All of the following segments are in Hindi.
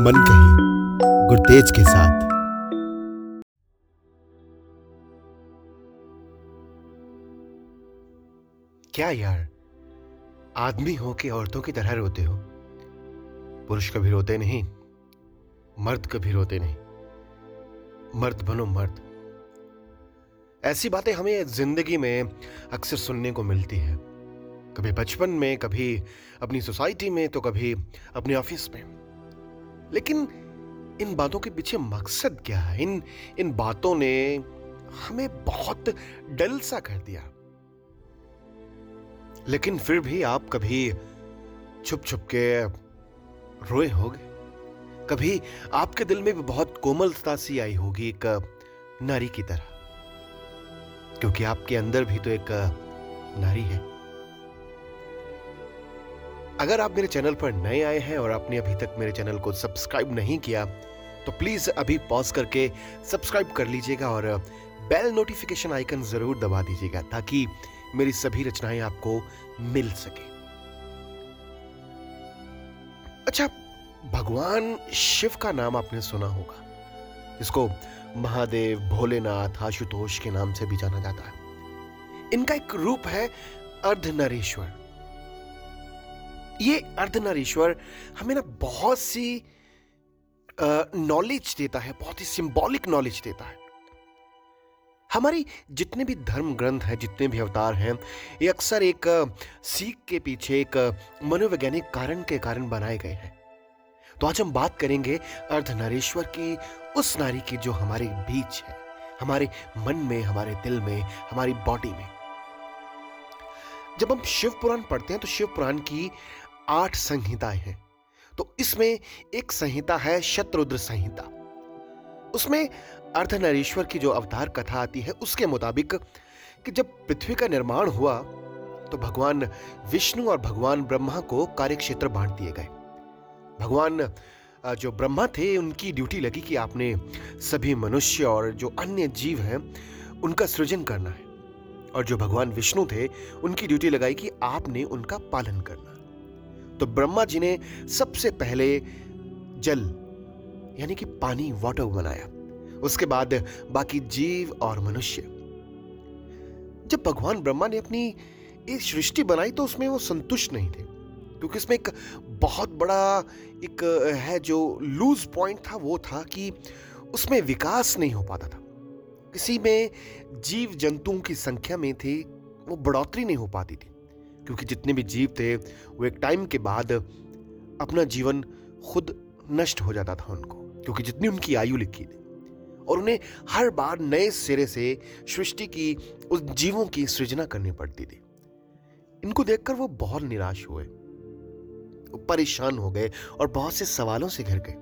मन कही गुरतेज के साथ। क्या यार? आदमी हो कि औरतों की तरह रोते हो? पुरुष कभी रोते नहीं, मर्द कभी रोते नहीं। मर्द बनो मर्द। ऐसी बातें हमें ज़िंदगी में अक्सर सुनने को मिलती है। कभी बचपन में, कभी अपनी सोसाइटी में तो कभी अपने ऑफ़िस में। लेकिन इन बातों के पीछे मकसद क्या है? इन इन बातों ने हमें बहुत डल सा कर दिया। लेकिन फिर भी आप कभी छुप छुप के रोए होगे? कभी आपके दिल में भी बहुत कोमलता सी आई होगी एक नारी की तरह? क्योंकि आपके अंदर भी तो एक नारी है। अगर आप मेरे चैनल पर नए आए हैं और आपने अभी तक मेरे चैनल को सब्सक्राइब नहीं किया तो प्लीज़ अभी पॉज करके सब्सक्राइब कर लीजिएगा और बेल नोटिफिकेशन आइकन ज़रूर दबा दीजिएगा ताकि मेरी सभी रचनाएँ आपको मिल सके। अच्छा भगवान शिव का नाम आपने सुना होगा। इसको महादेव भोलेनाथ आशुतोष के नाम से भी जाना जाता है। इनका एक रूप है अर्धनरेश्वर। ये अर्धनरेश्वर हमें ना बहुत सी नॉलेज देता है, बहुत ही सिंबॉलिक नॉलेज देता है। हमारी जितने भी धर्म ग्रंथ हैं, जितने भी अवतार हैं, ये अक्सर एक सीख के पीछे एक मनोवैज्ञानिक कारण के कारण बनाए गए हैं। तो आज हम बात करेंगे अर्धनारीश्वर की, उस नारी की जो हमारे बीच है, हमारे मन में, हमारे दिल में, हमारी बॉडी में। जब हम शिव पुराण पढ़ते हैं तो शिव पुराण की आठ संहिताएँ हैं। तो इसमें एक संहिता है शत्रुद्र संहिता। उसमें अर्धनरीश्वर की जो अवतार कथा आती है, उसके मुताबिक कि जब पृथ्वी का निर्माण हुआ तो भगवान विष्णु और भगवान ब्रह्मा को कार्यक्षेत्र बांट दिए गए। भगवान जो ब्रह्मा थे, उनकी ड्यूटी लगी कि आपने सभी मनुष्य और जो अन्य जीव हैं, उनका सृजन करना है। और जो भगवान विष्णु थे, उनकी ड्यूटी लगाई कि आपने उनका पालन करना तो ब्रह्मा जी ने सबसे पहले जल, यानी कि पानी वाटर बनाया। उसके बाद बाकी जीव और मनुष्य। जब भगवान ब्रह्मा ने अपनी एक सृष्टि बनाई तो उसमें वो संतुष्ट नहीं थे। क्योंकि इसमें एक बहुत बड़ा एक, है जो लूज पॉइंट था, वो था कि उसमें विकास नहीं हो पाता था। किसी में जीव जंतुओं की संख्या में थी, वो बढ़ोतरी नहीं हो पाती थी। क्योंकि जितने भी जीव थे, वो एक टाइम के बाद अपना जीवन खुद नष्ट हो जाता था उनको, क्योंकि जितनी उनकी आयु लिखी थी। और उन्हें हर बार नए सिरे से सृष्टि की, उस जीवों की सृजना करनी पड़ती थी। इनको देखकर वो बहुत निराश हुए परेशान हो गए और बहुत से सवालों से घिर गए।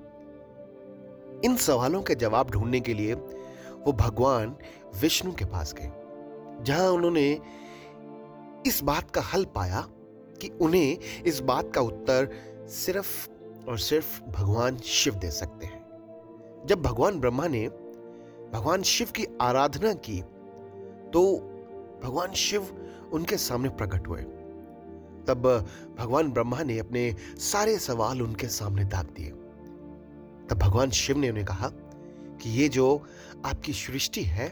इन सवालों के जवाब ढूँढने के लिए वो भगवान विष्णु के पास गए, जहाँ उन्होंने इस बात का हल पाया कि उन्हें इस बात का उत्तर सिर्फ़ और सिर्फ़ भगवान शिव दे सकते हैं। जब भगवान ब्रह्मा ने भगवान शिव की आराधना की तो भगवान शिव उनके सामने प्रकट हुए। तब भगवान ब्रह्मा ने अपने सारे सवाल उनके सामने दाग दिए। तब भगवान शिव ने उन्हें कहा कि ये जो आपकी सृष्टि है,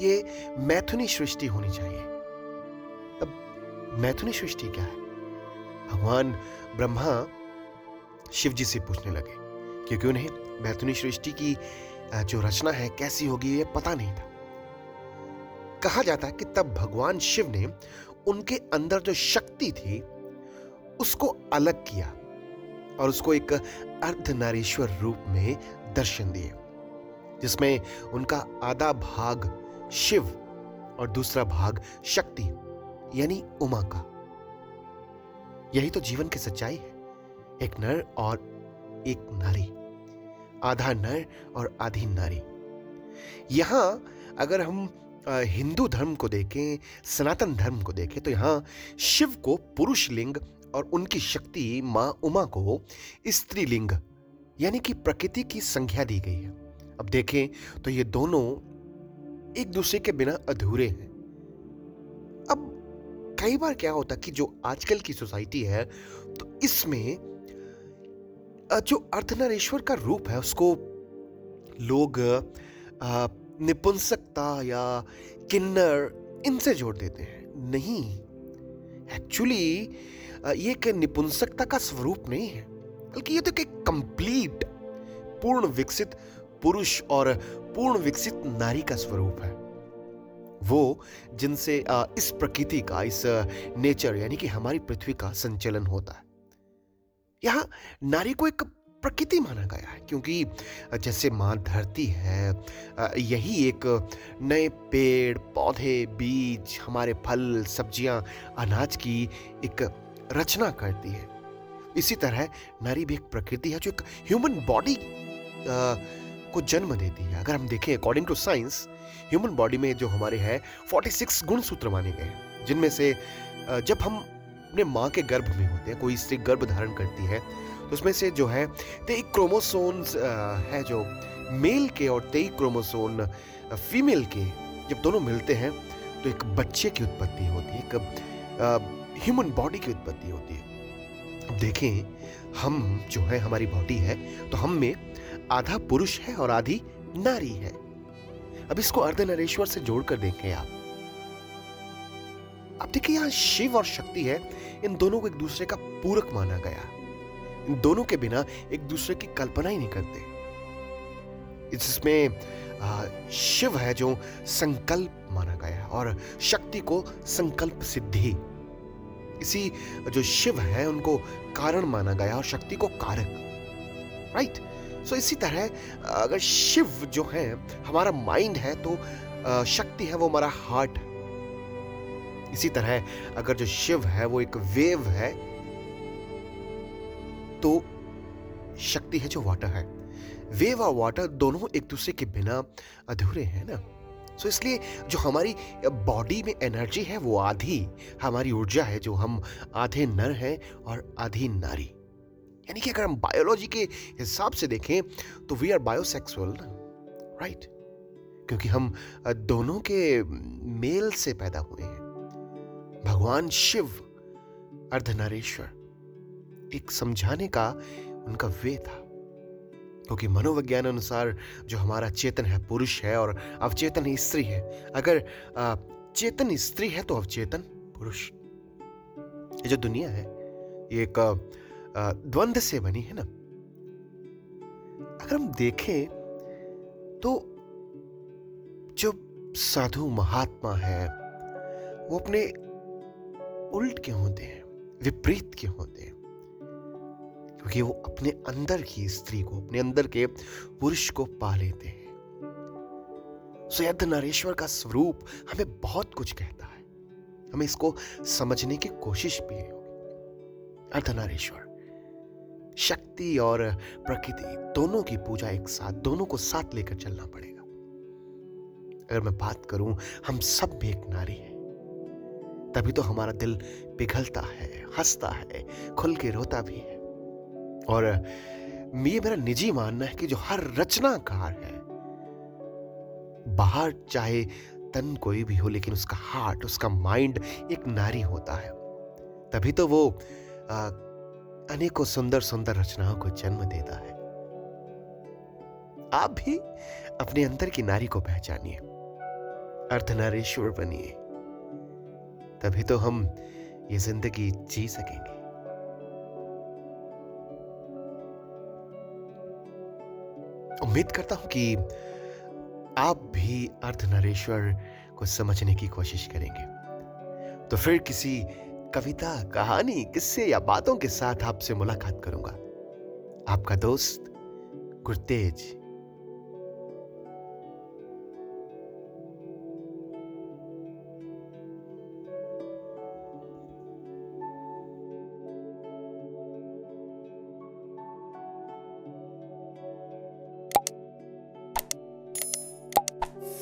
ये मैथुनी सृष्टि होनी चाहिए। मैथुनी सृष्टि क्या है? भगवान ब्रह्मा शिव जी से पूछने लगे, क्योंकि उन्हें मैथुनी सृष्टि की जो रचना है, कैसी होगी, ये पता नहीं था। कहा जाता है कि तब भगवान शिव ने उनके अंदर जो शक्ति थी, उसको अलग किया और उसको एक अर्धनारीश्वर रूप में दर्शन दिए, जिसमें उनका आधा भाग शिव और दूसरा भाग शक्ति। यानी उमा का। यही तो जीवन की सच्चाई है। एक नर और एक नारी। आधा नर और आधी नारी। यहाँ अगर हम हिंदू धर्म को देखें, सनातन धर्म को देखें तो यहाँ शिव को पुरुष लिंग और उनकी शक्ति माँ उमा को स्त्रीलिंग यानी कि प्रकृति की संख्या दी गई है। अब देखें तो ये दोनों एक दूसरे के बिना अधूरे हैं। कई बार क्या होता कि जो आजकल की सोसाइटी है तो इसमें जो अर्धनारेश्वर का रूप है, उसको लोग निपुंसकता या किन्नर, इनसे जोड़ देते हैं। नहीं एक्चुअली ये एक निपुंसकता का स्वरूप नहीं है, बल्कि ये तो एक कंप्लीट पूर्ण विकसित पुरुष और पूर्ण विकसित नारी का स्वरूप है। वो जिनसे इस प्रकृति का, इस नेचर यानी कि हमारी पृथ्वी का संचलन होता है। यहाँ नारी को एक प्रकृति माना गया है, क्योंकि जैसे माँ धरती है यही एक नए पेड़, पौधे, बीज, हमारे फल, सब्ज़ियाँ, अनाज की एक रचना करती है। इसी तरह नारी भी एक प्रकृति है जो एक ह्यूमन बॉडी को जन्म देती है। अगर हम देखें according to science human body में जो हमारे हैं 46 गुण सूत्र माने गए हैं, जिनमें से जब हम अपने माँ के गर्भ में होते हैं, कोई स्त्री गर्भ धारण करती है तो उसमें से जो है तेई क्रोमोसोन्स है जो मेल के और तेई क्रोमोसोन फीमेल के, जब दोनों मिलते हैं तो एक बच्चे की उत्पत्ति होती है, एक ह्यूमन बॉडी की उत्पत्ति होती है। अब देखें, हम जो है, हमारी बॉडी है तो हम में आधा पुरुष है और आधी नारी है। अब इसको अर्धनरेश्वर से जोड़कर देखें आप। अब देखिए, यहाँ शिव और शक्ति है, इन दोनों को एक दूसरे का पूरक माना गया। इन दोनों के बिना एक दूसरे की कल्पना ही नहीं करते। इसमें शिव है जो संकल्प माना गया और शक्ति को संकल्प सिद्धि। इसी जो शिव है, उनको कारण माना गया और शक्ति को कारक। राइट सो इसी तरह, अगर शिव जो है, हमारा माइंड है तो शक्ति है, वो हमारा हार्ट इसी तरह, अगर जो शिव है, वो एक वेव है तो शक्ति है जो वाटर है। वेव और वाटर दोनों एक दूसरे के बिना अधूरे हैं ना। सो इसलिए जो हमारी बॉडी में एनर्जी है, वो आधी, हमारी ऊर्जा है, जो हम आधे नर हैं और आधी नारी। यानी कि अगर हम बायोलॉजी के हिसाब से देखें तो वी आर बायोसेक्सुअल राइट क्योंकि हम दोनों के मेल से पैदा हुए हैं। भगवान शिव, अर्धनारेश्वर, एक समझाने का उनका वे था। क्योंकि मनोविज्ञान अनुसार जो हमारा चेतन है, पुरुष है और अवचेतन स्त्री है। अगर चेतन स्त्री है तो अवचेतन पुरुष। ये जो दुनिया है, ये एक द्वंद्व से बनी, है ना? अगर हम देखें तो जो साधु महात्मा है, वो अपने उल्ट के होते हैं? विपरीत के होते हैं? क्योंकि वो अपने अंदर की स्त्री को, अपने अंदर के पुरुष को पा लेते हैं। नरेश्वर का स्वरूप हमें बहुत कुछ कहता है। हमें इसको समझने की कोशिश भी होगी अर्धनारेश्वर शक्ति और प्रकृति, दोनों की पूजा एक साथ, दोनों को साथ लेकर चलना पड़ेगा। अगर मैं बात करूँ, हम सब भी एक नारी है। तभी तो हमारा दिल पिघलता है, हंसता है, खुल के रोता भी है। और ये मेरा निजी मानना है कि जो हर रचनाकार है, बाहर चाहे तन कोई भी हो, लेकिन उसका हार्ट उसका माइंड एक नारी होता है। तभी तो वो अनेकों सुंदर सुंदर रचनाओं को जन्म देता है। आप भी अपने अंदर की नारी को पहचानिए। अर्धनारीश्वर बनिए। तभी तो हम ये ज़िंदगी जी सकेंगे। उम्मीद करता हूँ कि आप भी अर्धनरेश्वर को समझने की कोशिश करेंगे। तो फिर किसी कविता कहानी किस्से या बातों के साथ आपसे मुलाकात करूँगा। आपका दोस्त गुरतेज।